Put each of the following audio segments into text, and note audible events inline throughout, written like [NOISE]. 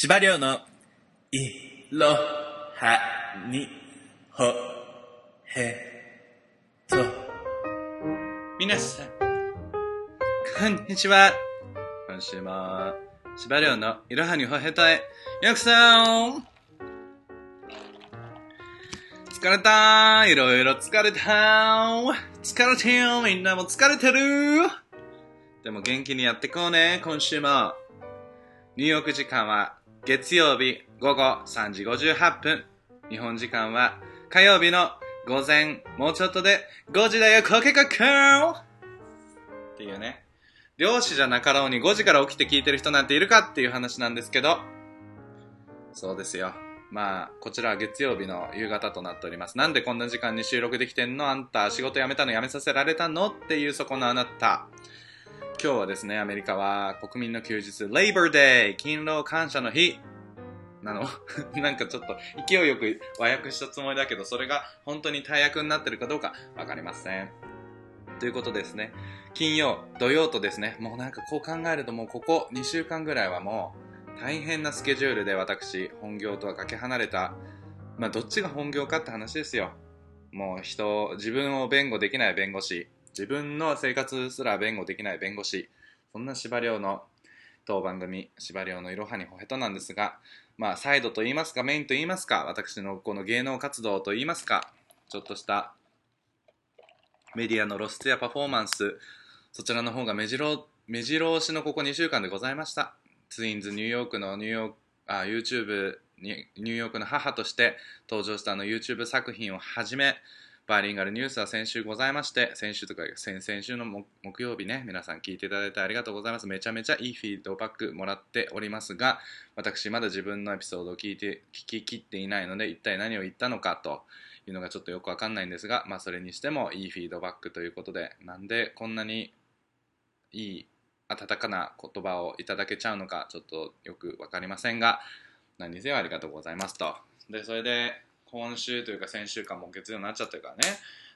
司馬のいろはにほへと。皆さん、こんにちは。今週も、司馬のいろはにほへとへ、よくさーん疲れたいろいろ疲れた疲れてよみんなも疲れてるでも元気にやってこうね、今週も。ニューヨーク時間は月曜日午後3時58分。日本時間は火曜日の午前、もうちょっとで5時だよ、コケココっていうね。漁師じゃなかろうに5時から起きて聞いてる人なんているかっていう話なんですけど、そうですよ。まあ、こちらは月曜日の夕方となっております。なんでこんな時間に収録できてんの？あんた、仕事辞めたの辞めさせられたの？っていうそこのあなた。今日はですね、アメリカは国民の休日、Labor Day、勤労感謝の日。なの？[LAUGHS] なんかちょっと勢いよく和訳したつもりだけど、それが本当に大役になってるかどうかわかりません。ということですね。金曜、土曜とですね、もうなんかこう考えるともうここ2週間ぐらいはもう大変なスケジュールで私、本業とはかけ離れた、まあどっちが本業かって話ですよ。もう人、自分を弁護できない弁護士、自分の生活すら弁護できない弁護士、そんな司馬遼の当番組、司馬遼のいろはにほへとなんですが、まあ、サイドと言いますか、メインと言いますか、私のこの芸能活動と言いますか、ちょっとしたメディアの露出やパフォーマンス、そちらの方が目白目白押しのここ2週間でございました。ツインズニューヨークのニューヨーク、あ、YouTube ニューヨークの母として登場したあの YouTube 作品をはじめ、バーリンガルニュースは先週ございまして、先週とか先々週の木曜日ね、皆さん聞いていただいてありがとうございます。めちゃめちゃいいフィードバックもらっておりますが、私まだ自分のエピソードを聞いて、聞き切っていないので、一体何を言ったのかというのがちょっとよくわかんないんですが、まあそれにしてもいいフィードバックということで、なんでこんなにいい温かな言葉をいただけちゃうのか、ちょっとよくわかりませんが、何にせよありがとうございますと。で、それで、今週というか先週間も月曜になっちゃってるからね。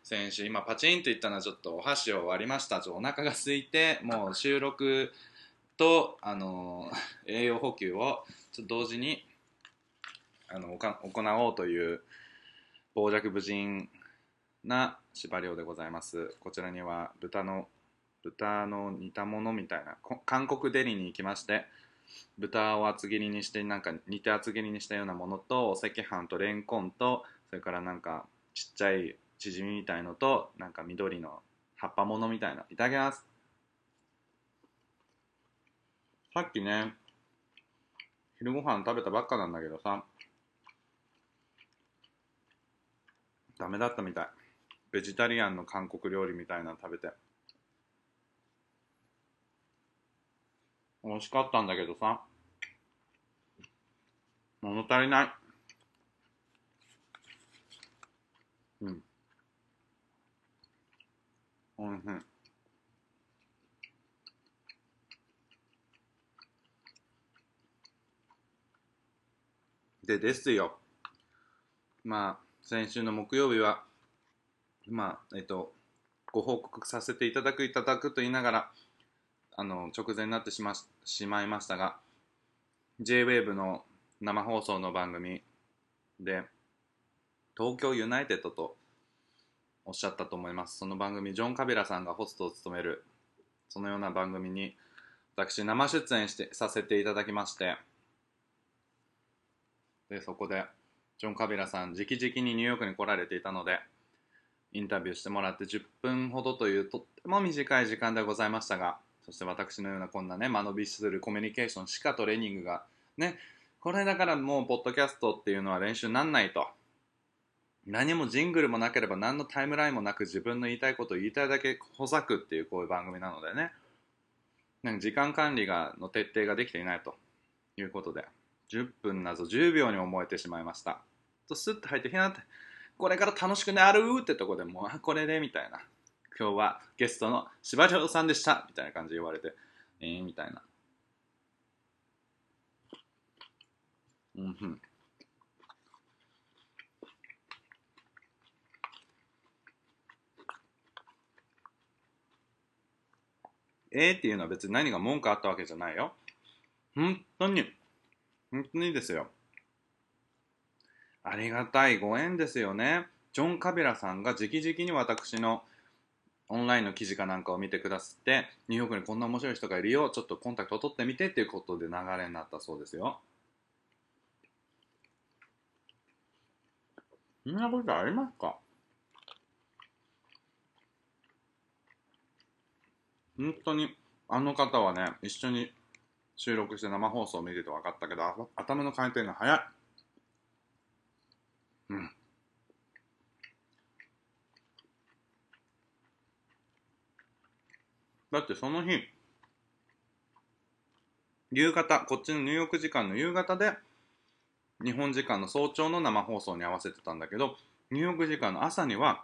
先週今パチンといったのはちょっとお箸を割りました。ちょっとお腹が空いてもう収録とあの [LAUGHS] 栄養補給をちょっと同時にあの行おうという傍若無人な司馬遼でございます。こちらには豚の豚の煮たものみたいな韓国デリに行きまして豚を厚切りにしてなんか煮て厚切りにしたようなものとお赤飯とレンコンとそれからなんかちっちゃいチヂミみたいのとなんか緑の葉っぱものみたいないただきますさっきね昼ご飯食べたばっかなんだけどさダメだったみたい。ベジタリアンの韓国料理みたいなの食べて。美味しかったんだけどさ、物足りない。うん。おいしい。でですよ。まあ、先週の木曜日は、まあ、えっと、ご報告させていただくいただくと言いながら、あの直前になってしましまいましたが JWAVE の生放送の番組で東京ユナイテッドとおっしゃったと思います。その番組ジョン・カビラさんがホストを務めるそのような番組に私生出演してさせていただきましてでそこでジョン・カビラさん直々にニューヨークに来られていたのでインタビューしてもらって10分ほどというとっても短い時間でございましたがそして私のようなこんなね、間延びするコミュニケーションしかトレーニングが、ね、これだからもう、ポッドキャストっていうのは練習になんないと。何もジングルもなければ何のタイムラインもなく自分の言いたいことを言いたいだけほざくっていうこういう番組なのでね。なんか時間管理がの徹底ができていないということで、10分なぞ10秒に思えてしまいました。とスッと入って、ひなって、これから楽しくなるってとこでもう、これでみたいな。今日はゲストの柴城さんでしたみたいな感じで言われて、えー、みたいな。うんふん。えーっていうのは別に何が文句あったわけじゃないよ。本当に本当にですよ。ありがたいご縁ですよね。ジョン・カビラさんが直々に私のオンラインの記事かなんかを見てくださってニューヨークにこんな面白い人がいるよちょっとコンタクトを取ってみてっていうことで流れになったそうですよ。そんなことありますか？本当にあの方はね一緒に収録して生放送を見てて分かったけど頭の回転が速い。うん。だってその日、夕方、こっちのニューヨーク時間の夕方で、日本時間の早朝の生放送に合わせてたんだけど、ニューヨーク時間の朝には、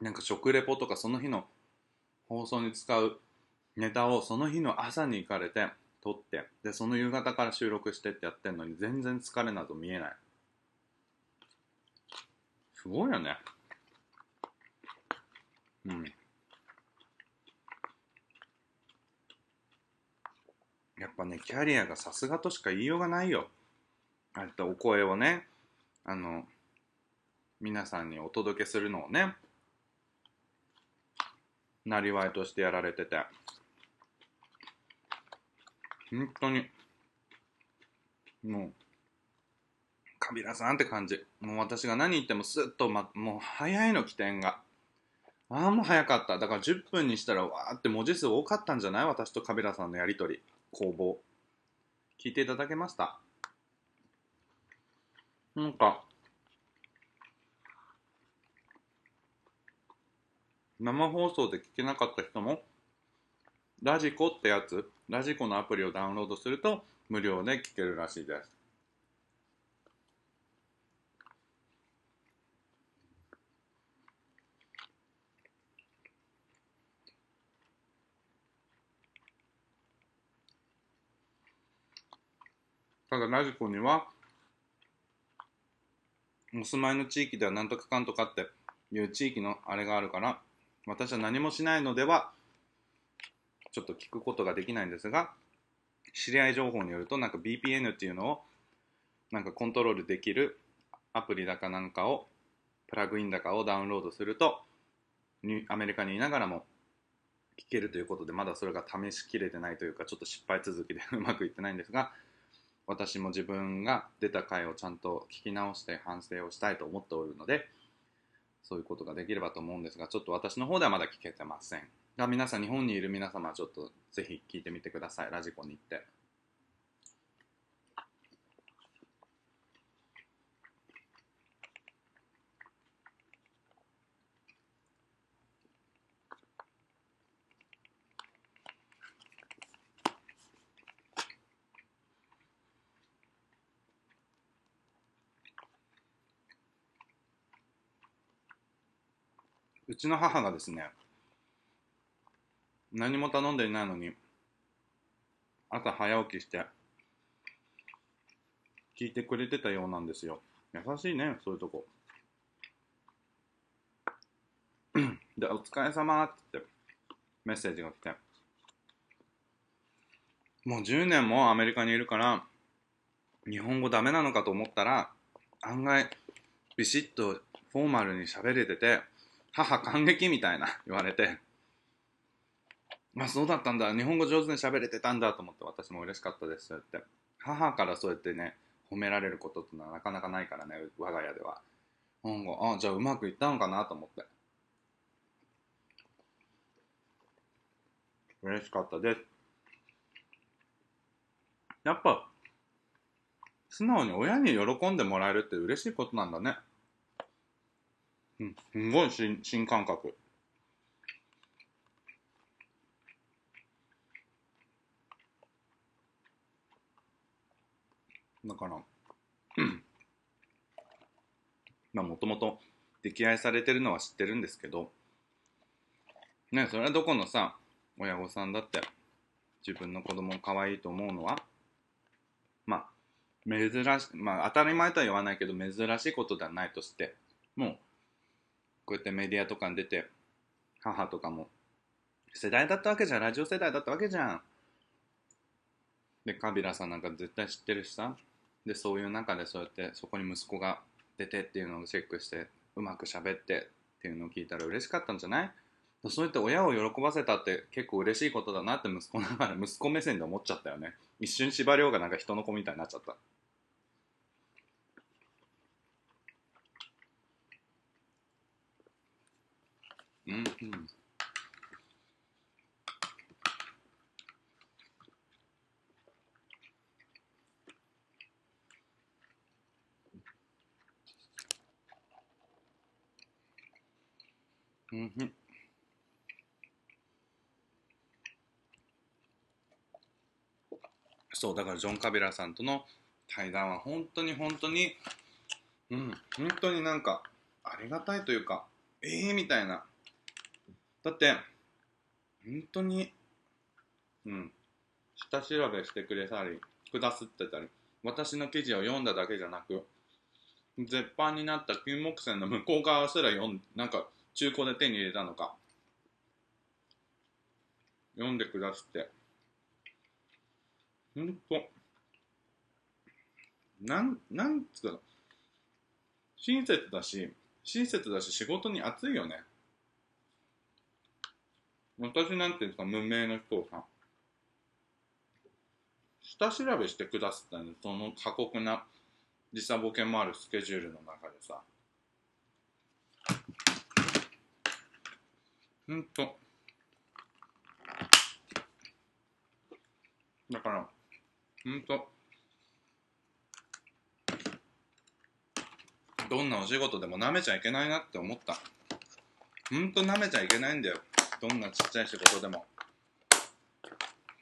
なんか食レポとかその日の放送に使うネタをその日の朝に行かれて撮ってでその夕方から収録してってやってんのに全然疲れなど見えない。すごいよね。うん。やっぱね、キャリアがさすがとしか言いようがないよ。ああいったお声をね、あの、皆さんにお届けするのをね、なりわいとしてやられてて、本当に、もう、カビラさんって感じ。もう私が何言ってもスッと、ま、もう早いの起点が。ああ、もう早かった。だから10分にしたらわーって文字数多かったんじゃない？私とカビラさんのやりとり。工房聞いていただけました？なんか生放送で聞けなかった人もラジコってやつラジコのアプリをダウンロードすると無料で聞けるらしいです。ただラジコにはお住まいの地域ではなんとかかんとかっていう地域のあれがあるから私は何もしないのではちょっと聞くことができないんですが知り合い情報によるとなんか BPN っていうのをなんかコントロールできるアプリだかなんかをプラグインだかをダウンロードするとアメリカにいながらも聞けるということでまだそれが試しきれてないというかちょっと失敗続きで [LAUGHS] うまくいってないんですが私も自分が出た回をちゃんと聞き直して反省をしたいと思っておるのでそういうことができればと思うんですがちょっと私の方ではまだ聞けてません。が皆さん日本にいる皆様はちょっとぜひ聞いてみてください。ラジコに行って。ちの母がですね何も頼んでいないのに朝早起きして聞いてくれてたようなんですよ。優しいねそういうとこ。[CLEARS THROAT] で「お疲れ様って言ってメッセージが来て。もう10年もアメリカにいるから日本語ダメなのかと思ったら案外ビシッとフォーマルに喋れてて母感激みたいな [LAUGHS] 言われて、まあそうだったんだ、日本語上手に喋れてたんだと思って私も嬉しかったですそうやって。母からそうやってね、褒められることってのはなかなかないからね、我が家では。うんあ、じゃあうまくいったのかなと思って。嬉しかったです。やっぱ、素直に親に喜んでもらえるって嬉しいことなんだね。うん、すごい新新感覚。だから、[CLEARS THROAT] まあもともと溺愛されてるのは知ってるんですけど、ね、それはどこのさ、親御さんだって自分の子供を可愛いと思うのは、まあ、珍し、まあ当たり前とは言わないけど珍しいことではないとして、もうこうやってメディアとかに出て母とかも世代だったわけじゃんラジオ世代だったわけじゃん。でカビラさんなんか絶対知ってるしさ。でそういう中でそうやってそこに息子が出てっていうのをチェックしてうまく喋ってっていうのを聞いたら嬉しかったんじゃない？そうやって親を喜ばせたって結構嬉しいことだなって息子ながら息子目線で思っちゃったよね。一瞬司馬遼がなんか人の子みたいになっちゃった。うんうん。そうだからジョン・カビラさんとの対談は本当に本当にうん本当になんかありがたいというかええー、みたいな。だって本当にうん。下調べしてくれたりくだすってたり私の記事を読んだだけじゃなく絶版になった金木犀の向こう側すら読んなんか中古で手に入れたのか。読んでくだすって。ほんと。なんなんつうか親切だし親切だし仕事に熱いよね。私なんていうか無名の人をさ下調べしてくださったんでその過酷な時差ボケもあるスケジュールの中でさほんと。だからほんと。どんなお仕事でも舐めちゃいけないなって思った。ほんと舐めちゃいけないんだよ。どんなちっちゃい仕事でも。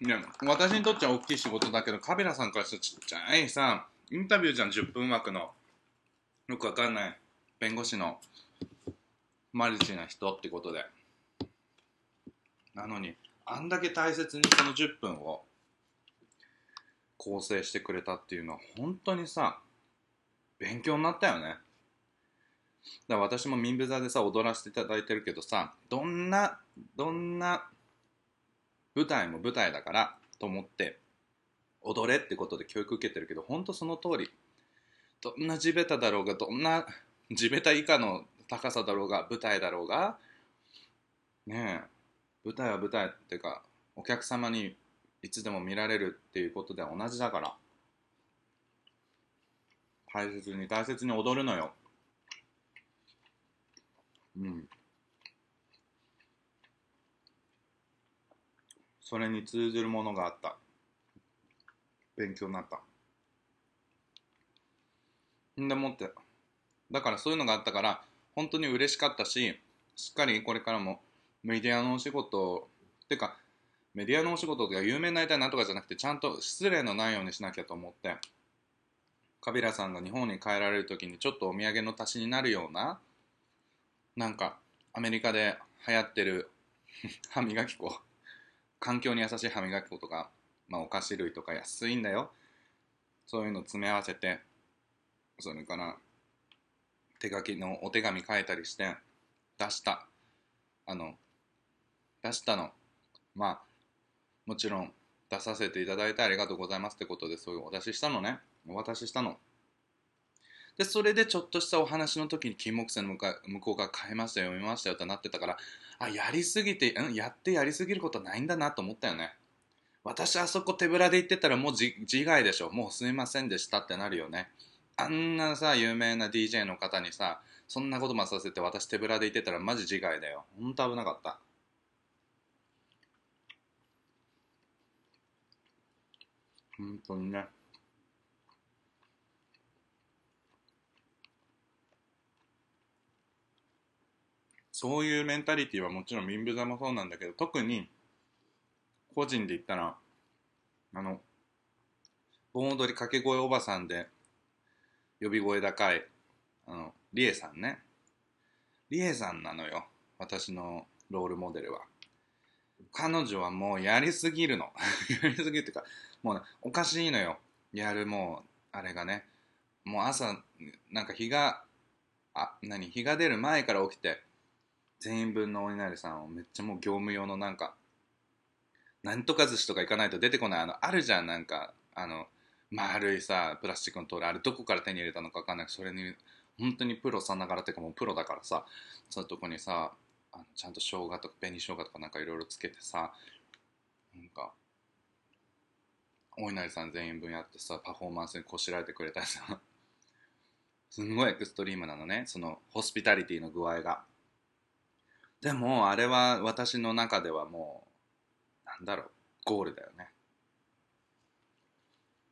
いや私にとっちゃ大きい仕事だけどカビラさんからしたらちっちゃいさインタビューじゃん10分枠のよくわかんない弁護士のマルチな人ってことで。なのにあんだけ大切にこの10分を構成してくれたっていうのは本当にさ勉強になったよね。だから私も民舞座でさ踊らせていただいてるけどさどんなどんな舞台も舞台だからと思って踊れってことで教育受けてるけど本当その通りどんな地べただろうがどんな地べた以下の高さだろうが舞台だろうがねえ舞台は舞台っていうかお客様にいつでも見られるっていうことでは同じだから大切に大切に踊るのよ。うん。それに通ずるものがあった。勉強になった。んでもって。だからそういうのがあったから本当に嬉しかったししっかりこれからもメディアのお仕事っていうかメディアのお仕事とか有名になりたいなとかじゃなくてちゃんと失礼のないようにしなきゃと思ってカビラさんが日本に帰られる時にちょっとお土産の足しになるようななんかアメリカで流行ってる [LAUGHS] 歯磨き粉。環境に優しい歯磨き粉とか、まあ、お菓子類とか安いんだよ。そういうの詰め合わせてそれから手書きのお手紙書いたりして出した。あの出したの。まあもちろん出させていただいてありがとうございますってことでそういうお出ししたのね。お渡ししたの。でそれでちょっとしたお話の時に金木犀の向こうが変えましたよ読みましたよってなってたからあやりすぎて、うん、やってやりすぎることないんだなと思ったよね。私あそこ手ぶらで言ってたらもう自害でしょ。もうすみませんでしたってなるよね。あんなさ有名な DJ の方にさそんなこともさせて私手ぶらで言ってたらマジ自害だよ。ほんと危なかった。本当にね。そういうメンタリティーはもちろん民舞座もそうなんだけど特に個人で言ったらあの盆踊り掛け声おばさんで呼び声高いあのリエさんね。リエさんなのよ私のロールモデルは。彼女はもうやりすぎるの。[LAUGHS] やりすぎるっていうかもう、ね、おかしいのよ。やるもうあれがね。もう朝なんか日があ何日が出る前から起きて全員分のお稲荷さんをめっちゃもう業務用のなんかなんとか寿司とか行かないと出てこないあのあるじゃんなんかあの丸いさプラスチックの通りあれどこから手に入れたのか分かんないそれに本当にプロさながらっていうかもうプロだからさそういうとこにさあのちゃんと生姜とか紅生姜とかなんかいろいろつけてさなんかお稲荷さん全員分やってさパフォーマンスにこしらえてくれたりさ。すんごいエクストリームなのねそのホスピタリティの具合が。でもあれは私の中ではもうなんだろうゴールだよね。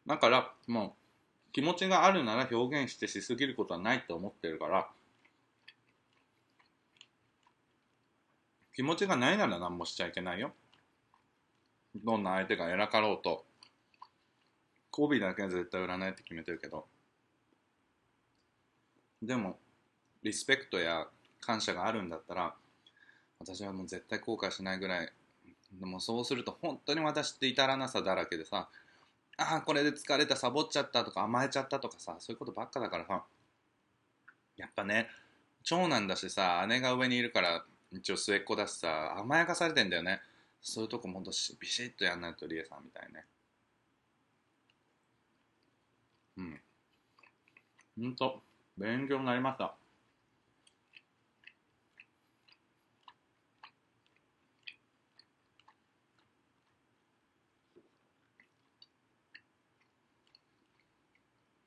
だからもう気持ちがあるなら表現してしすぎることはないと思ってるから気持ちがないなら何もしちゃいけないよ。どんな相手が偉かろうと媚びだけは絶対売らないって決めてるけどでもリスペクトや感謝があるんだったら私はもう絶対後悔しないぐらい。でもそうすると本当に私って至らなさだらけでさああこれで疲れたサボっちゃったとか甘えちゃったとかさそういうことばっかだからさやっぱね長男だしさ姉が上にいるから一応末っ子だしさ甘やかされてんだよね。そういうとこもんとビシッとやんないとリエさんみたいね。うん。ほんと勉強になりました。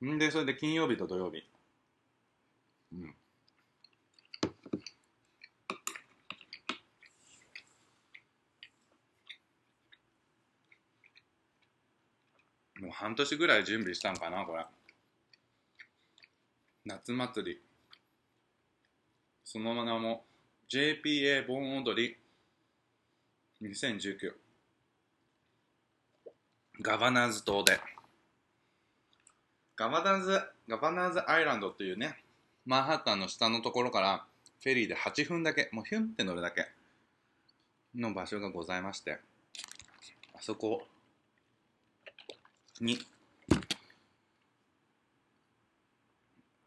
ん。でそれで金曜日と土曜日。うん。もう半年ぐらい準備したんかなこれ。夏祭り。その名も JPA 盆踊り。2019ガバナーズ島で。ガバナーズガバナーズアイランドっていうねマンハッタンの下のところからフェリーで8分だけもうヒュンって乗るだけの場所がございましてあそこに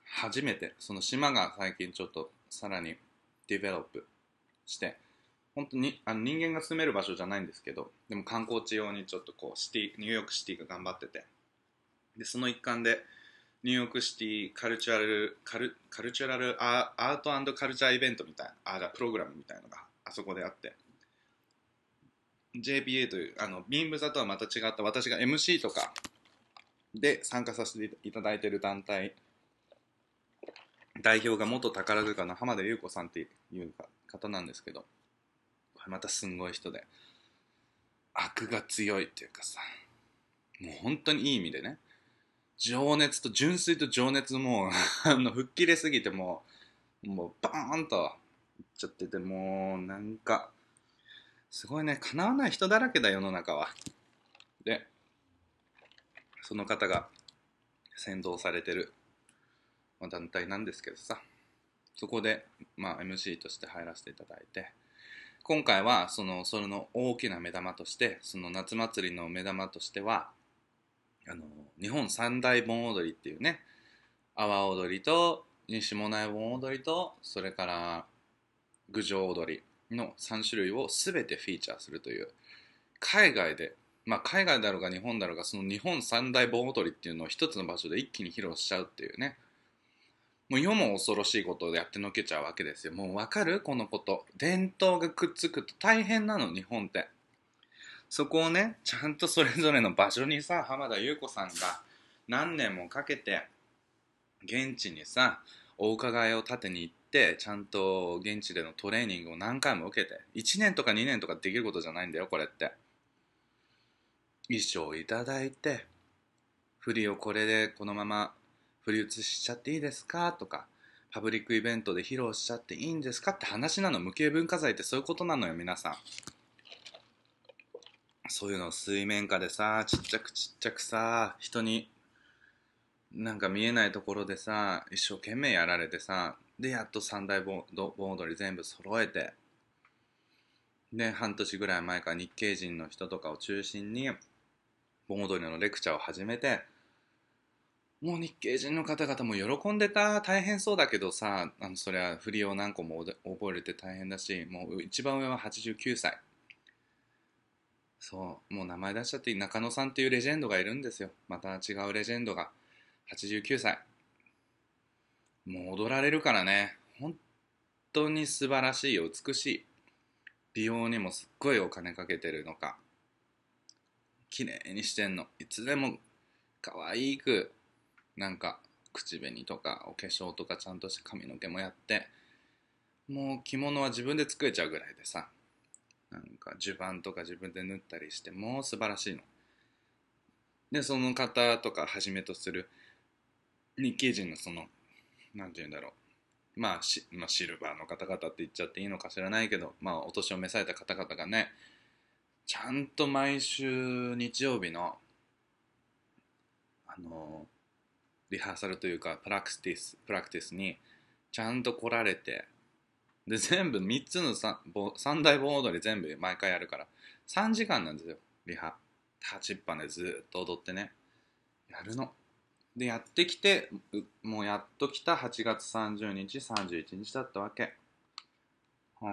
初めてその島が最近ちょっとさらにディベロップして本当にあの人間が住める場所じゃないんですけどでも観光地用にちょっとこうシティニューヨークシティが頑張っててでその一環でニューヨークシティカルチュラルカルカルチュラルアートカルチャーイベントみたいなあプログラムみたいなのがあそこであって。JPA というあのビーム座とはまた違った私が MC とかで参加させていただいている団体代表が元宝塚の浜田優子さんっていう方なんですけどこれまたすんごい人で悪が強いっていうかさもう本当にいい意味でね情熱と純粋と情熱も [LAUGHS] あの吹っ切れすぎてもうもうバーンといっちゃっててもうなんかすごいね叶わない人だらけだ世の中は。でその方が先導されてるまあ団体なんですけどさ。そこで、まあ、MC として入らせていただいて今回はそのそれの大きな目玉としてその夏祭りの目玉としてはあの日本三大盆踊りっていうね阿波踊りと西馬音盆踊りとそれから郡上踊りの3種類を全てフィーチャーするという海外でまあ海外だろうが日本だろうがその日本三大盆踊りっていうのを一つの場所で一気に披露しちゃうっていうね。もう世も恐ろしいことをやってのけちゃうわけですよ。もう分かる？このこと。伝統がくっつくと大変なの日本って。そこをねちゃんとそれぞれの場所にさ浜田優子さんが何年もかけて現地にさお伺いを立てに行ってちゃんと現地でのトレーニングを何回も受けて1年とか2年とかできることじゃないんだよこれって。衣装いただいて振りをこれでこのまま振り写しちゃっていいですかとかパブリックイベントで披露しちゃっていいんですかって話なの。無形文化財ってそういうことなのよ皆さん。そういうのを水面下でさちっちゃくちっちゃくさ人になんか見えないところでさ一生懸命やられてさでやっと三大盆踊り全部揃えてで半年ぐらい前から日系人の人とかを中心に盆踊りのレクチャーを始めてもう日系人の方々も喜んでた。大変そうだけどさあのそれは振りを何個も覚えれて大変だしもう一番上は89歳。そう。もう名前出しちゃって中野さんっていうレジェンドがいるんですよ。また違うレジェンドが。89歳。もう踊られるからね。本当に素晴らしい美しい。美容にもすっごいお金かけてるのか。綺麗にしてんの。いつでも可愛くなんか口紅とかお化粧とかちゃんとして髪の毛もやって。もう着物は自分で作れちゃうぐらいでさ。なんか襦袢とか自分で縫ったりしてもう素晴らしいの。でその方とかはじめとする日系人のそのなんて言うんだろう。まあし、まあ、シルバーの方々って言っちゃっていいのか知らないけどまあお年を召された方々がねちゃんと毎週日曜日のあのリハーサルというか practice practice にちゃんと来られてで全部3つの三大盆踊り全部毎回やるから。3時間なんですよ。リハ。立ちっぱでずっと踊ってね。やるの。でやってきてもうやっと来た。8月30日31日だったわけ。う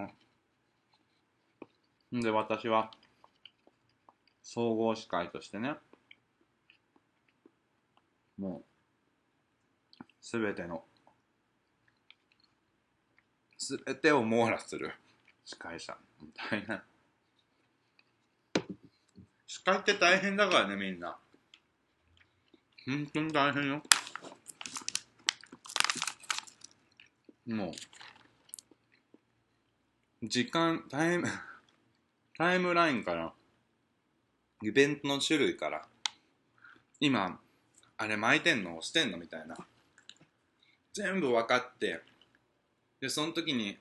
ん。で私は総合司会としてねもうすべてのすべてを網羅する。司会者大変司会って大変だからねみんな。本当に大変よ。もう。時間タイム [LAUGHS] タイムラインからイベントの種類から今あれ巻いてんの押してんのみたいな。全部分かってでその時に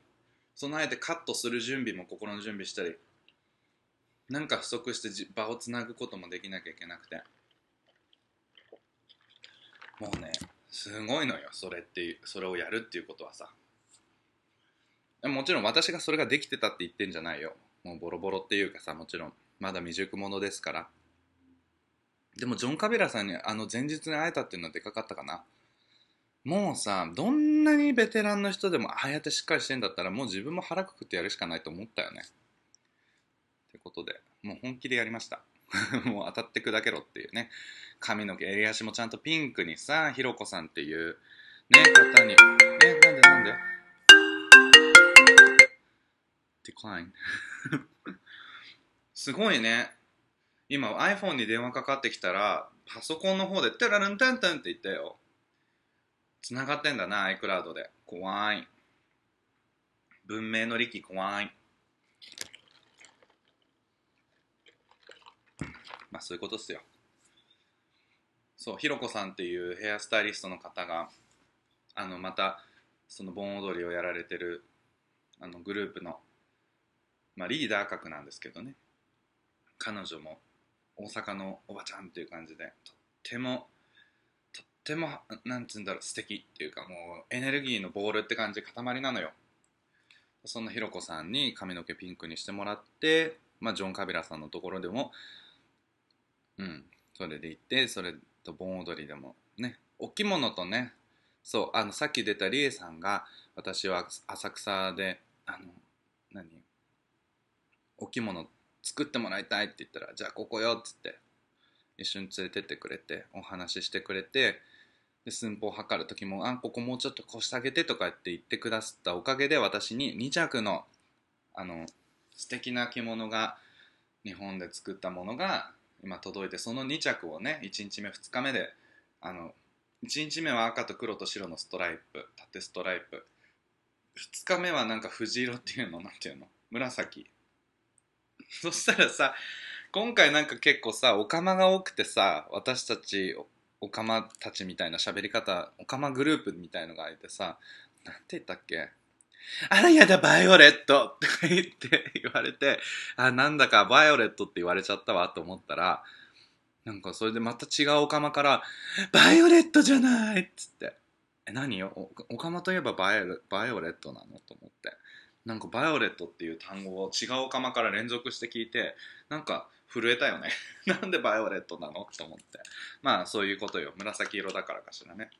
備えてカットする準備も心の準備したりなんか不足して場をつなぐこともできなきゃいけなくて。もうねすごいのよそれっていうそれをやるっていうことはさ。もちろん私がそれができてたって言ってんじゃないよ。もうボロボロっていうかさもちろんまだ未熟者ですから。でもジョン・カビラさんにあの前日に会えたっていうのはでかかったかな。もうさどんんなにベテランの人でもああやってしっかりしてんだったらもう自分も腹くくってやるしかないと思ったよね。ってことでもう本気でやりました。[LAUGHS] もう当たって砕けろっていうね。髪の毛襟足もちゃんとピンクにさひろこさんっていうね方に。えなんでなんで？Decline [LAUGHS] すごいね。今 iPhone に電話かかってきたらパソコンの方で「テラルンテンテン」って言ったよ。繋がってんだな iCloud で。怖い。文明の利器怖い。まあそういうことっすよ。そうひろこさんっていうヘアスタイリストの方があのまたその盆踊りをやられてるあのグループの、まあ、リーダー格なんですけどね。彼女も大阪のおばちゃんっていう感じでとってもってもなんつうんだろう素敵っていうかもうエネルギーのボールって感じ塊なのよ。そんなひろこさんに髪の毛ピンクにしてもらってまあジョン・カビラさんのところでもうんそれで行ってそれと盆踊りでもねお着物とねそうあのさっき出たりえさんが私は浅草であの何お着物作ってもらいたいって言ったらじゃあここよっつって一緒に連れてってくれてお話ししてくれてで寸法を測る時も「あここもうちょっとこうしてあげて」とかって言ってくださったおかげで私に2着のあの素敵な着物が日本で作ったものが今届いてその2着をね1日目2日目であの1日目は赤と黒と白のストライプ縦ストライプ。2日目はなんか藤色っていうのなんていうの？紫。そしたらさ今回なんか結構さオカマが多くてさ私たちオカマたちみたいな喋り方オカマグループみたいのがいてさなんて言ったっけ？あらやだバイオレット！とか言って言われてあなんだかバイオレットって言われちゃったわと思ったらなんかそれでまた違うオカマからバイオレットじゃない！っつって。え何？よオカマといえばバイオバイオレットなの？と思って。なんかバイオレットっていう単語を違うオカマから連続して聞いてなんか震えたよね。[LAUGHS] なんでバイオレットなのと思って。まあそういうことよ。紫色だからかしらね。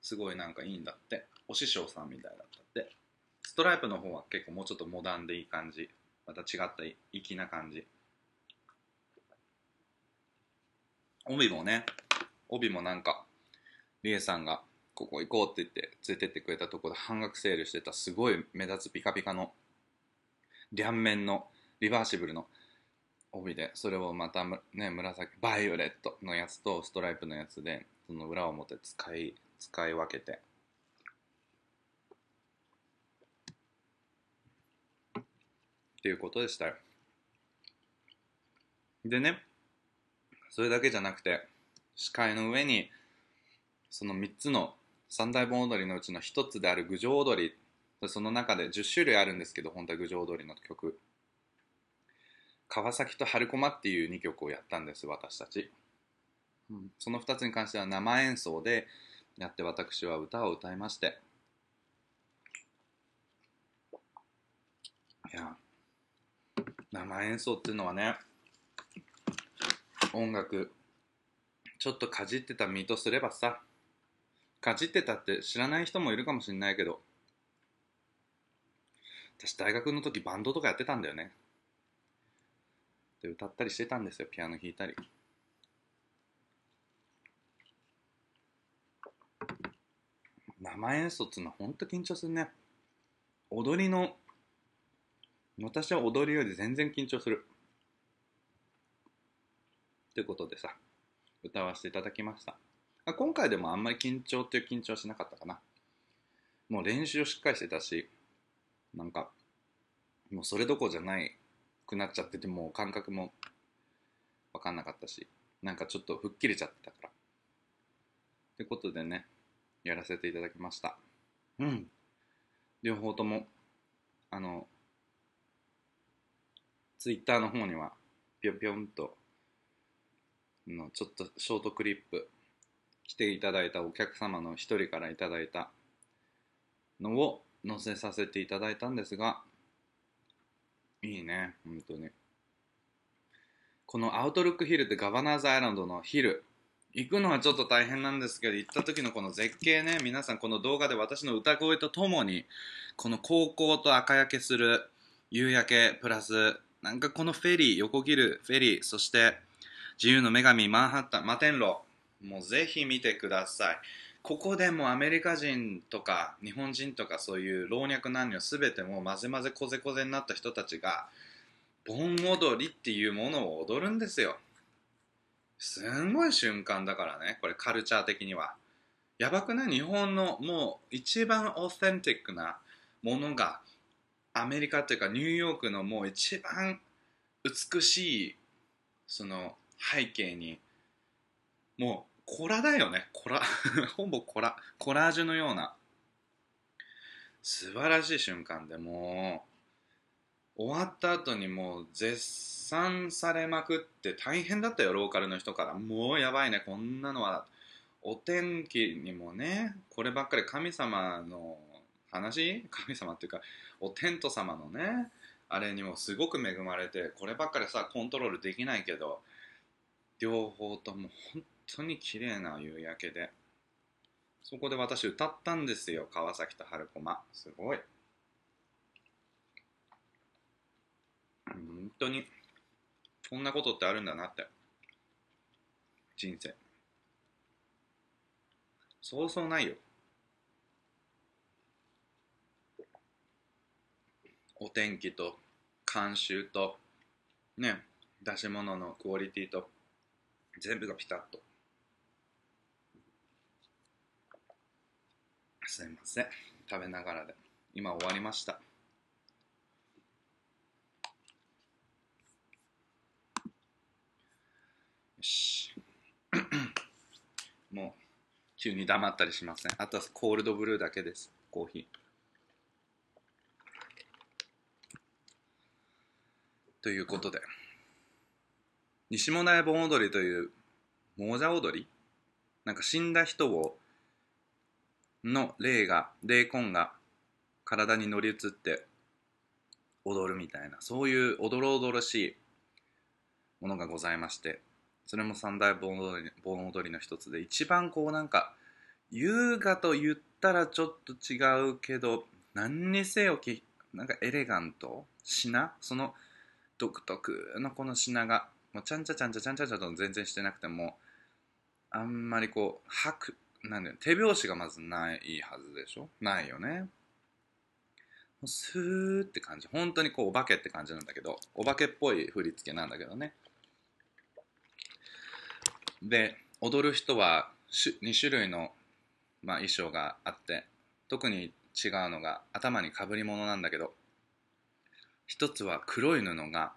すごいなんかいいんだって。お師匠さんみたいだったって。ストライプの方は結構もうちょっとモダンでいい感じ。また違った粋な感じ。帯もね帯もなんかリエさんがここ行こうって言って連れてってくれたところで半額セールしてたすごい目立つピカピカの両面のリバーシブルの帯でそれをまたね紫バイオレットのやつとストライプのやつでその裏表使い使い分けて。っていうことでしたよ。でねそれだけじゃなくて視界の上にその3つの三大盆踊りのうちの1つである郡上踊り。その中で10種類あるんですけど本当は郡上踊りの曲。川崎と春駒っていう2曲をやったんです私たち、うん、その2つに関しては生演奏でやって私は歌を歌いまして。いや。生演奏っていうのはね音楽ちょっとかじってた身とすればさかじってたって知らない人もいるかもしれないけど私大学の時バンドとかやってたんだよね。で歌ったりしてたんですよピアノ弾いたり。生演奏っていうのは本当緊張するね。踊りの私は踊りより全然緊張する。ってことでさ歌わせていただきました。今回でもあんまり緊張っていう緊張はしなかったかな。もう練習をしっかりしてたしなんかもうそれどころじゃないくなっちゃっててもう感覚も分かんなかったしなんかちょっと吹っ切れちゃってたから。ってことでねやらせていただきました。うん。両方ともあのツイッターの方にはぴょんぴょんとのちょっとショートクリップ来ていただいたお客様の一人からいただいたのを載せさせていただいたんですがいいね本当に。このアウトルックヒルってガバナーズアイランドのヒル行くのはちょっと大変なんですけど行った時のこの絶景ね皆さんこの動画で私の歌声とともにこの高校と赤焼けする夕焼けプラスなんかこのフェリー横切るフェリーそして自由の女神マンハッタン摩天楼もうぜひ見てください。ここでもアメリカ人とか日本人とかそういう老若男女全てもう混ぜ混ぜこぜこぜになった人たちが盆踊りっていうものを踊るんですよ。すんごい瞬間だからねこれカルチャー的には。やばくない？日本のもう一番オーセンティックなものがアメリカっていうかニューヨークのもう一番美しいその背景にもうコラだよね。コラ。[LAUGHS] ほぼコラ。コラージュのような。素晴らしい瞬間でもう終わった後にもう絶賛されまくって大変だったよローカルの人から。もうやばいねこんなのは。お天気にもねこればっかり神様の話？神様っていうかお天道様のねあれにもすごく恵まれてこればっかりさコントロールできないけど両方とも本当に綺麗な夕焼けで。そこで私歌ったんですよ。川崎と春駒。すごい。本当にこんなことってあるんだなって。人生。そうそうないよ。お天気と監修とね出し物のクオリティと全部がピタッと。すいません。食べながらで。今終わりました。よし。もう急に黙ったりしません。あとはコールドブルーだけです。コーヒー。ということで。西門屋盆踊りという亡者踊り？なんか死んだ人をの霊が霊魂が体に乗り移って踊るみたいなそういうおどろおどろしいものがございましてそれも三大盆踊り盆踊りの一つで一番こうなんか優雅と言ったらちょっと違うけど何にせよきなんかエレガント品その独特のこの品がもうちゃんちゃちゃんちゃちゃんちゃちゃと全然してなくてもあんまりこう吐くなんだよ。手拍子がまずないはずでしょ？ないよね。スーって感じ。本当にこうお化けって感じなんだけどお化けっぽい振り付けなんだけどね。で踊る人は2種類の、まあ、衣装があって特に違うのが頭にかぶり物なんだけど一つは黒い布が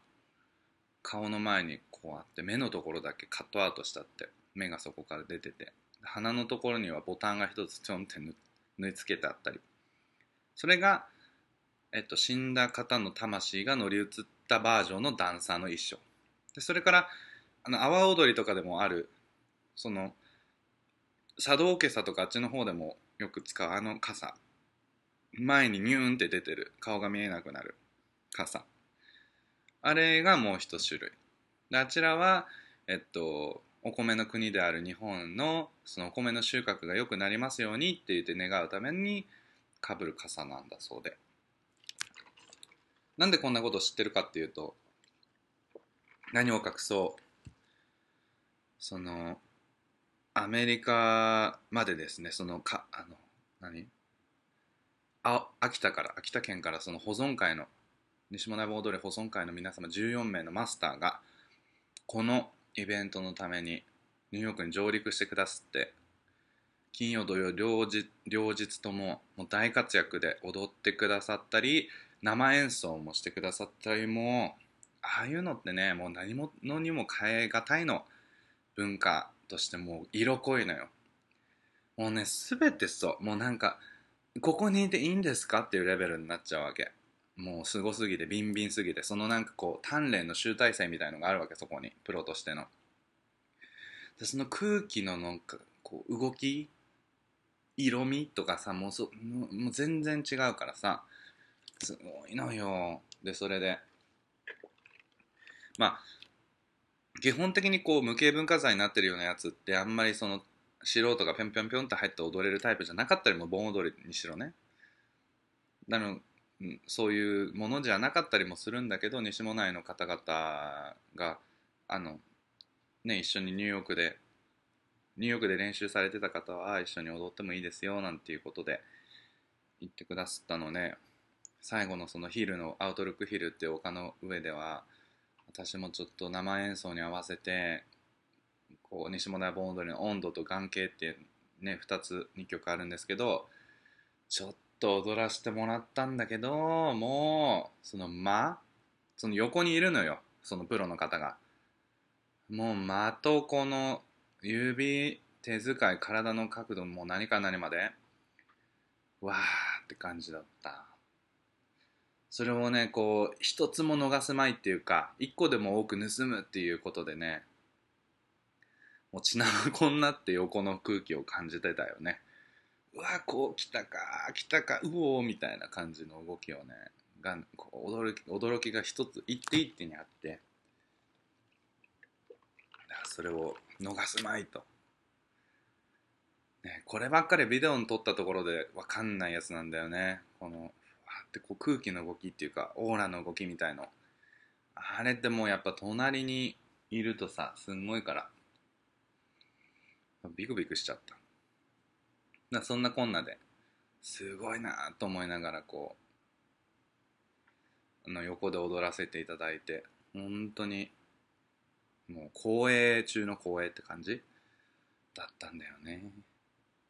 顔の前にこうあって目のところだけカットアウトしたって目がそこから出てて。鼻のところにはボタンが一つちょんって縫い付けてあったり。それが、えっと、死んだ方の魂が乗り移ったバージョンのダンサーの衣装でそれからあの阿波踊りとかでもあるその茶道家さとかあっちの方でもよく使うあの傘。前にニューンって出てる顔が見えなくなる傘。あれがもう一種類。であちらはえっとお米の国である日本のそのお米の収穫が良くなりますようにって言って願うためにかぶる傘なんだそうで。なんでこんなことを知ってるかっていうと何を隠そう。そのアメリカまでですねそのかあの何？あ秋田から秋田県からその保存会の西村盆踊り保存会の皆様14名のマスターがこのイベントのためにニューヨークに上陸してくださって金曜土曜両日両日とももう大活躍で踊ってくださったり生演奏もしてくださったりもああいうのってねもう何ものにも変え難いの文化としてもう色濃いのよ。もうね全てそう。もうなんかここにいていいんですかっていうレベルになっちゃうわけ。もうすごすぎてビンビンすぎてそのなんかこう鍛錬の集大成みたいのがあるわけそこに。プロとしての。でその空気のなんかこう動き色味とかさもうそもう全然違うからさすごいのよ。でそれでまあ基本的にこう無形文化財になってるようなやつってあんまりその素人がぴょんぴょんぴょんって入って踊れるタイプじゃなかったりも盆踊りにしろね。だのそういうものじゃなかったりもするんだけど西馬内の方々があの、ね、一緒にニューヨークでニューヨークで練習されてた方は一緒に踊ってもいいですよなんていうことで言ってくださったので最後のそのヒルのアウトルックヒルっていう丘の上では私もちょっと生演奏に合わせてこう西本屋盆踊りの温度と眼形っていうね2つ2曲あるんですけどちょっと踊らせてもらったんだけどもうその間その横にいるのよそのプロの方が。もう間とこの指手遣い体の角度も何か何までわーって感じだった。それをねこう一つも逃すまいっていうか一個でも多く盗むっていうことでねもう血生こんなって横の空気を感じてたよね。うわこう来たか来たかうおーみたいな感じの動きをねがこう驚き驚きが一つ一手一手にあってそれを逃すまいと、ね、こればっかりビデオに撮ったところで分かんないやつなんだよね。このわってこう空気の動きっていうかオーラの動きみたいの。あれってもうやっぱ隣にいるとさすんごいからビクビクしちゃった。なそんなこんなですごいなと思いながらこうあの横で踊らせていただいて本当にもう光栄中の光栄って感じだったんだよね。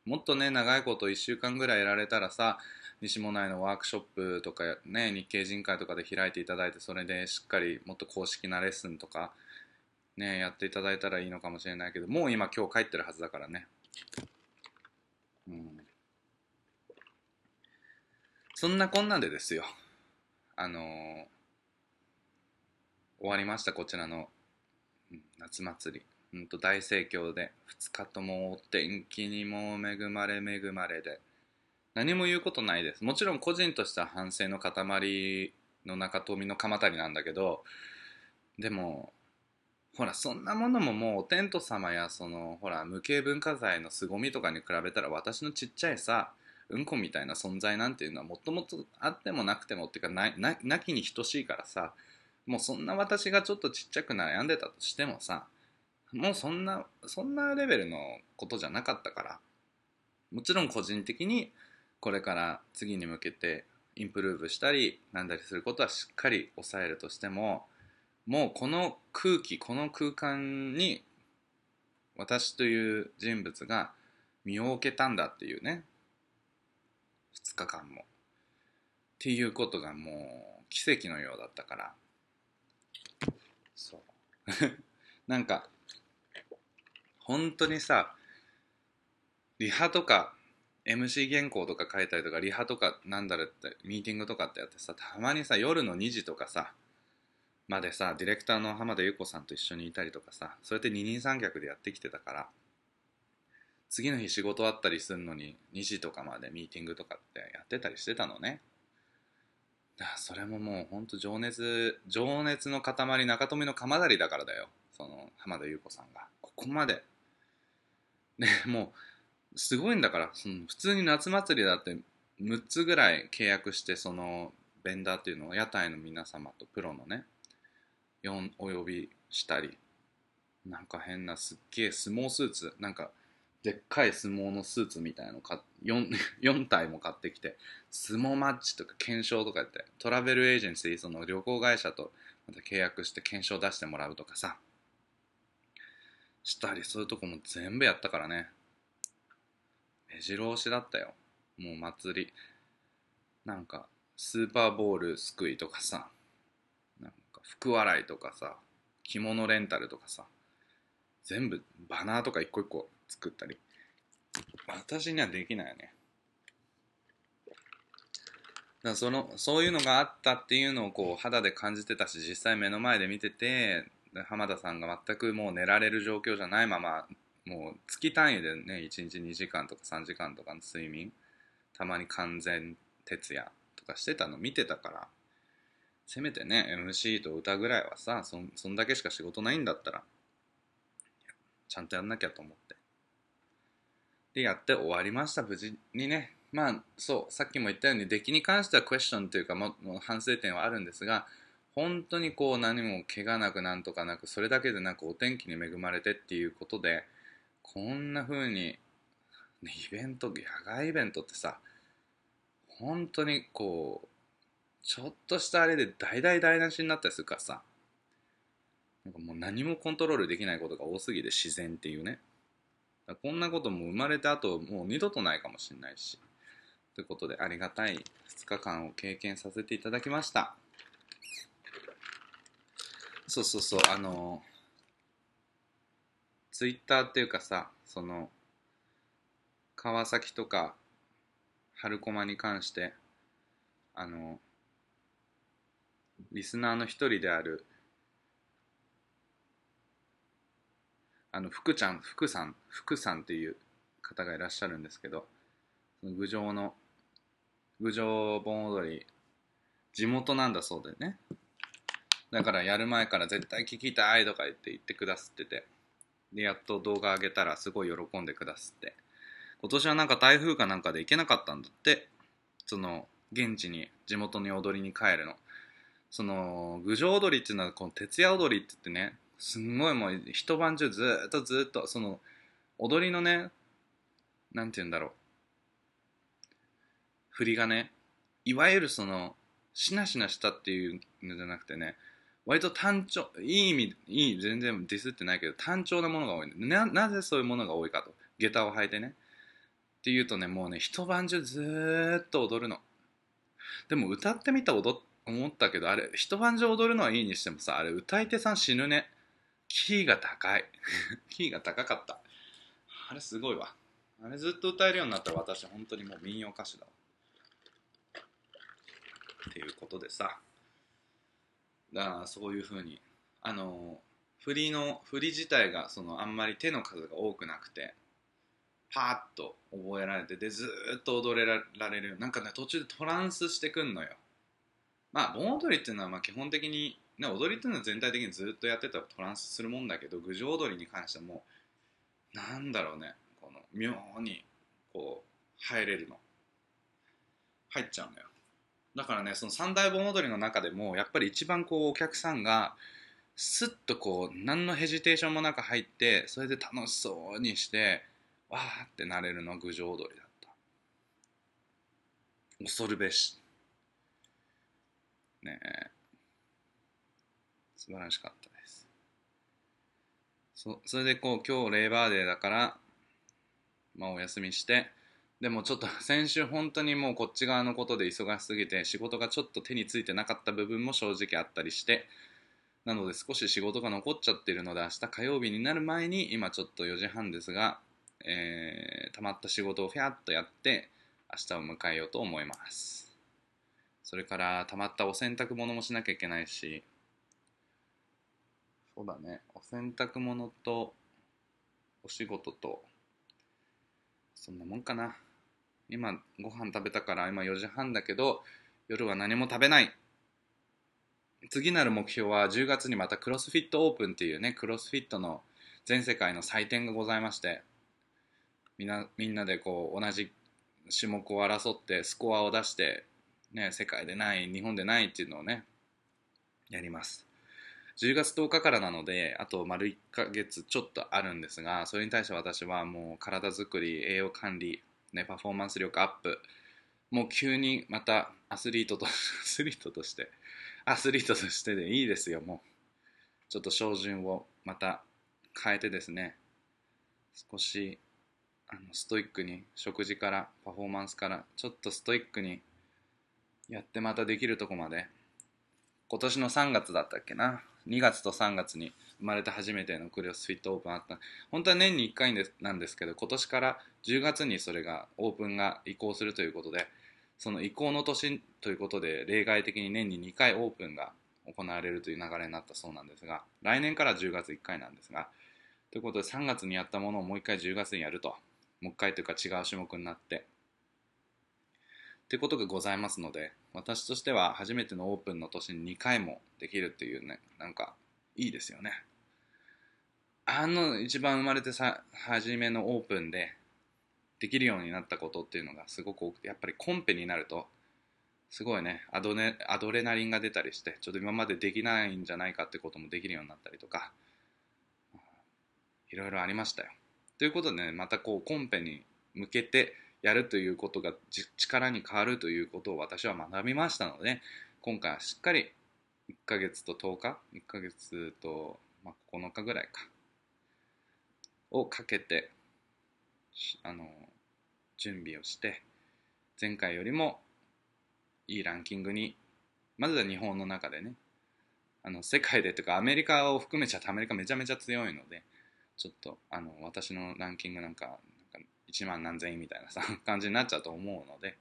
もっとね長いこと1週間ぐらいやられたらさ西も内のワークショップとかね日系人会とかで開いていただいてそれでしっかりもっと公式なレッスンとかねやっていただいたらいいのかもしれないけどもう今今日帰ってるはずだからね。そんなこんなんでですよ。あのー、終わりましたこちらの、夏祭り。うんと大盛況で2日とも天気にも恵まれ恵まれで。何も言うことないです。もちろん個人としては反省の塊の中富の鎌谷なんだけどでもほらそんなものももうお天道様やそのほら無形文化財の凄みとかに比べたら私のちっちゃいさうんこみたいな存在なんていうのはもともとあってもなくてもっていうかなななきに等しいからさもうそんな私がちょっとちっちゃく悩んでたとしてもさもうそんなそんなレベルのことじゃなかったからもちろん個人的にこれから次に向けてインプルーブしたりなんだりすることはしっかり抑えるとしてももうこの空気この空間に私という人物が身を置けたんだっていうね。2日間も。っていうことがもう奇跡のようだったから。そう。[LAUGHS] なんか本当にさリハとか MC 原稿とか書いたりとかリハとかなんだろってミーティングとかってやってさたまにさ夜の2時とかさまでさディレクターの浜田由子さんと一緒にいたりとかさそうやって二人三脚でやってきてたから次の日仕事あったりするのに2時とかまでミーティングとかってやってたりしてたのね。だからそれももうほんと情熱情熱の塊中富の鎌足だからだよその浜田由子さんが。ここまで。ねもうすごいんだからその普通に夏祭りだって6つぐらい契約してそのベンダーっていうのを屋台の皆様とプロのねお呼びしたりなんか変なすっげえ相撲スーツなんかでっかい相撲のスーツみたいのか 4, 4体も買ってきて相撲マッチとか検証とかやってトラベルエージェンシーその旅行会社とまた契約して検証出してもらうとかさしたりそういうとこも全部やったからね。目白押しだったよ。もう祭り。なんかスーパーボールすくいとかさなんか福笑いとかさ着物レンタルとかさ全部バナーとか一個一個作ったり。私にはできないよね。だそのそういうのがあったっていうのをこう肌で感じてたし実際目の前で見てて浜田さんが全くもう寝られる状況じゃないままもう月単位でね1日2時間とか3時間とかの睡眠たまに完全徹夜とかしてたの見てたから。せめてね MC と歌ぐらいはさそそんだけしか仕事ないんだったらちゃんとやんなきゃと思って。でやって終わりました無事にね。まあそうさっきも言ったように出来に関してはクエスチョンというかももう反省点はあるんですが本当にこう何も怪我なくなんとかなくそれだけでなくお天気に恵まれてっていうことでこんな風に、ね、イベント野外イベントってさ本当にこうちょっとしたあれで大大台無しになったりするからさ。なんかもう何もコントロールできないことが多すぎて自然っていうね。こんなことも生まれてあともう二度とないかもしれないし。ということでありがたい2日間を経験させていただきました。そうそうそう。あのツイッターっていうかさその川崎とか春駒に関してあのリスナーの一人であるあの福ちゃん福さん福さんっていう方がいらっしゃるんですけどその郡上の郡上盆踊り地元なんだそうでね。だからやる前から絶対聞きたいとか言って言ってくださっててでやっと動画上げたらすごい喜んでくださって今年はなんか台風かなんかで行けなかったんだってその現地に地元に踊りに帰るの。その郡上踊りっていうのはこの徹夜踊りって言ってねすんごいもう一晩中ずっとずっとその踊りのねなんて言うんだろう。振りがねいわゆるそのしなしなしたっていうのじゃなくてね割と単調いい意味いい全然ディスってないけど単調なものが多いななぜそういうものが多いかと。下駄を履いてね。っていうとねもうね一晩中ずっと踊るの。でも歌ってみた踊っ思ったけどあれ一晩中踊るのはいいにしてもさあれ歌い手さん死ぬね。キーが高い。[LAUGHS] キーが高かった。あれすごいわ。あれずっと歌えるようになったら私本当にもう民謡歌手だわ。っていうことでさ。だからそういうふうにあの振りの振り自体がそのあんまり手の数が多くなくてパーッと覚えられてでずっと踊れられる。なんかね途中でトランスしてくんのよ。まあ盆踊りっていうのはまあ基本的に、ね、踊りっていうのは全体的にずっとやってたらトランスするもんだけど郡上踊りに関してもなんだろうねこの妙にこう入れるの。入っちゃうのよ。だからねその三大盆踊りの中でもやっぱり一番こうお客さんがスッとこう何のヘジテーションもなく入ってそれで楽しそうにしてわーってなれるのは郡上踊りだった。恐るべし。ね。え素晴らしかったです。そそれでこう今日レーバーデーだからまあお休みしてでもちょっと [LAUGHS] 先週本当にもうこっち側のことで忙しすぎて仕事がちょっと手についてなかった部分も正直あったりしてなので少し仕事が残っちゃってるので明日火曜日になる前に今ちょっと4時半ですが、えー、溜まった仕事をフィャッとやって明日を迎えようと思います。それから溜まったお洗濯物もしなきゃいけないし。そうだね。お洗濯物とお仕事とそんなもんかな。今ご飯食べたから今4時半だけど夜は何も食べない。次なる目標は10月にまたクロスフィットオープンっていうねクロスフィットの全世界の祭典がございまして。みんなみんなでこう同じ種目を争ってスコアを出して、ね、世界でない日本でないっていうのをねやります。10月10日からなのであと丸1ヶ月ちょっとあるんですがそれに対して私はもう体づくり栄養管理、ね、パフォーマンス力アップもう急にまたアスリートと [LAUGHS] アスリートとしてアスリートとしてでいいですよもう。ちょっと照準をまた変えてですね。少しあのストイックに食事からパフォーマンスからちょっとストイックにやってまたできるとこまで。今年の3月だったっけな。2月と3月に生まれて初めてのクロスフィットオープンあった。本当は年に1回なんですけど今年から10月にそれがオープンが移行するということでその移行の年ということで例外的に年に2回オープンが行われるという流れになったそうなんですが来年から10月1回なんですがということで3月にやったものをもう1回10月にやると。もう1回というか違う種目になって。ってことがございますので私としては初めてのオープンの年に2回もできるっていうねなんかいいですよね。あの一番生まれてさ初めのオープンでできるようになったことっていうのがすごく多くてやっぱりコンペになるとすごいねアドネアドレナリンが出たりしてちょっと今までできないんじゃないかってこともできるようになったりとかいろいろありましたよ。ということでねまたこうコンペに向けてやるということが力に変わるということを私は学びましたので今回はしっかり1ヶ月と10日1ヶ月と、まあ、9日ぐらいかをかけてあの準備をして前回よりもいいランキングにまずは日本の中でねあの世界でというかアメリカを含めちゃってアメリカめちゃめちゃ強いのでちょっとあの私のランキングなんか1万何千円みたいなさ [LAUGHS] 感じになっちゃうと思うので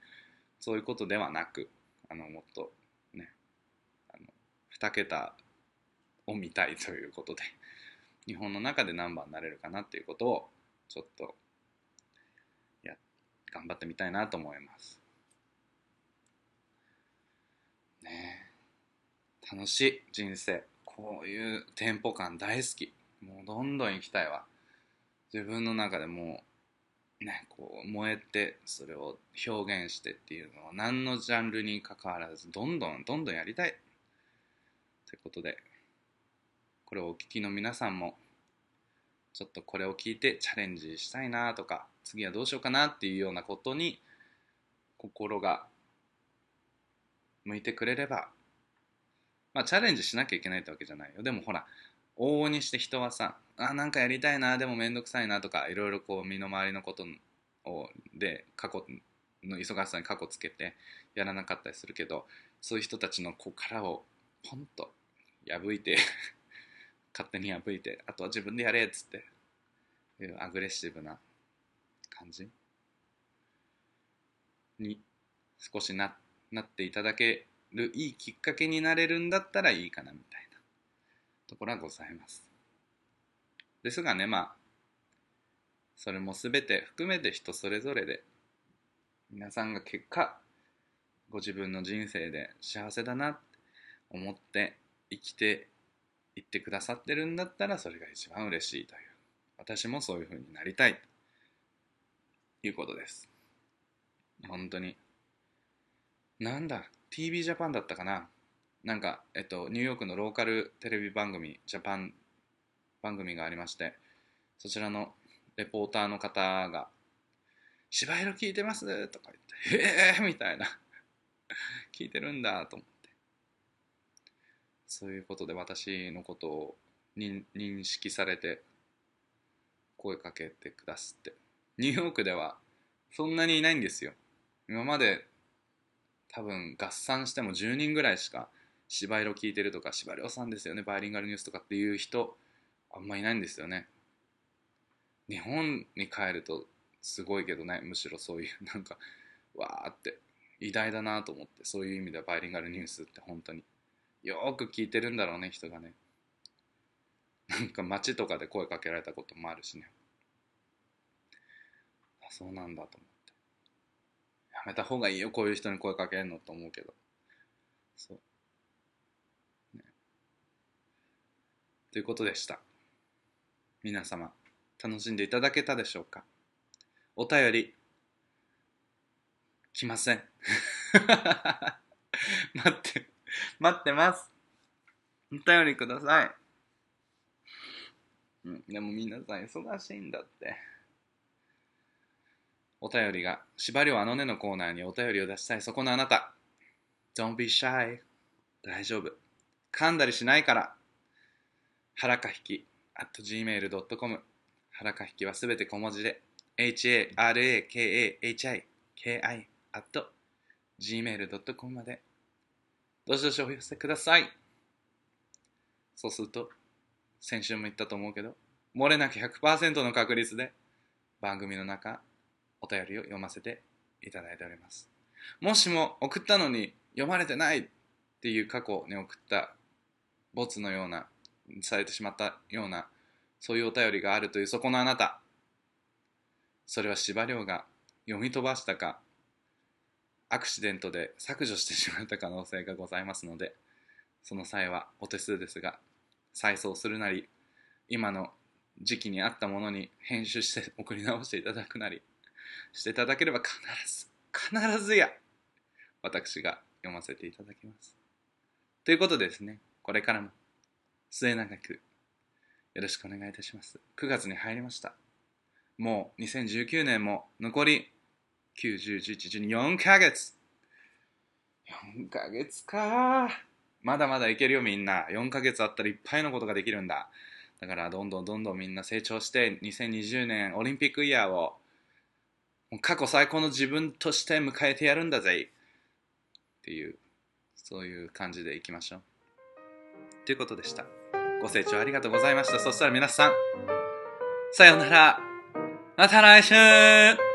そういうことではなくあのもっとねあの2桁を見たいということで [LAUGHS] 日本の中で何番になれるかなっていうことをちょっとや頑張ってみたいなと思います。ね。楽しい人生。こういうテンポ感大好き。もうどんどん行きたいわ。自分の中でもうねこう燃えてそれを表現してっていうのは何のジャンルにかかわらずどんどんどんどんやりたい。ということでこれをお聞きの皆さんもちょっとこれを聞いてチャレンジしたいなとか次はどうしようかなっていうようなことに心が向いてくれればまあチャレンジしなきゃいけないってわけじゃないよ。でもほら往々にして人はさあなんかやりたいなでも面倒くさいなとかいろいろこう身の回りのことをで過去の忙しさに過去つけてやらなかったりするけどそういう人たちのこ殻をポンと破いて [LAUGHS] 勝手に破いてあとは自分でやれっつっていうアグレッシブな感じに少しななっていただけるいいきっかけになれるんだったらいいかなみたいなところはございます。ですがねまあそれも全て含めて人それぞれで皆さんが結果ご自分の人生で幸せだなって思って生きていってくださってるんだったらそれが一番嬉しいという。私もそういうふうになりたい。ということです。本当に。なんだ TV ジャパンだったかな。なんか、えっと、ニューヨークのローカルテレビ番組ジャパン番組がありましてそちらのレポーターの方が「芝色聞いてます」とか言って「へえ!」みたいな聞いてるんだと思って。そういうことで私のことを認識されて声かけてくださって。ニューヨークではそんなにいないんですよ。今まで多分合算しても10人ぐらいしか芝色聞いてるとか芝良さんですよねバイリンガルニュースとかっていう人あんまいないんですよね。日本に帰るとすごいけどねむしろそういう [LAUGHS] なんかわーって偉大だなと思ってそういう意味ではバイリンガルニュースって本当によーく聞いてるんだろうね人がね。なんか街とかで声かけられたこともあるしね。あそうなんだと思って。やめた方がいいよこういう人に声かけるのと思うけど。そう、ね、ということでした。皆様楽しんでいただけたでしょうか？お便り来ません [LAUGHS] 待って待ってますお便りくださいうん、でも皆さん忙しいんだって。お便りが、縛りをあのねのコーナーにお便りを出したいそこのあなた。Don't be shy. 大丈夫。噛んだりしないから。はらかひき、at gmail.com。はらかひきはすべて小文字で、h-a-r-a-k-a-h-i, k-i, at gmail.com まで。どしどしお寄せください。そうすると、先週も言ったと思うけど、漏れなき100%の確率で番組の中、お便りを読ませていただいております。もしも送ったのに読まれてないっていう過去に送ったボツのような、されてしまったような、そういうお便りがあるというそこのあなた、それは司馬遼が読み飛ばしたか、アクシデントで削除してしまった可能性がございますので、その際はお手数ですが、再送するなり今の時期に合ったものに編集して送り直していただくなりしていただければ必ず必ずや私が読ませていただきます。ということでですねこれからも末永くよろしくお願いいたします。9月に入りました。もう2019年も残り9、10、11、12、4ヶ月。4ヶ月か。まだまだいけるよみんな。4ヶ月あったらいっぱいのことができるんだ。だからどんどんどんどんみんな成長して2020年オリンピックイヤーを過去最高の自分として迎えてやるんだぜ。っていうそういう感じでいきましょう。ということでした。ご清聴ありがとうございました。そしたら皆さんさようなら。また来週。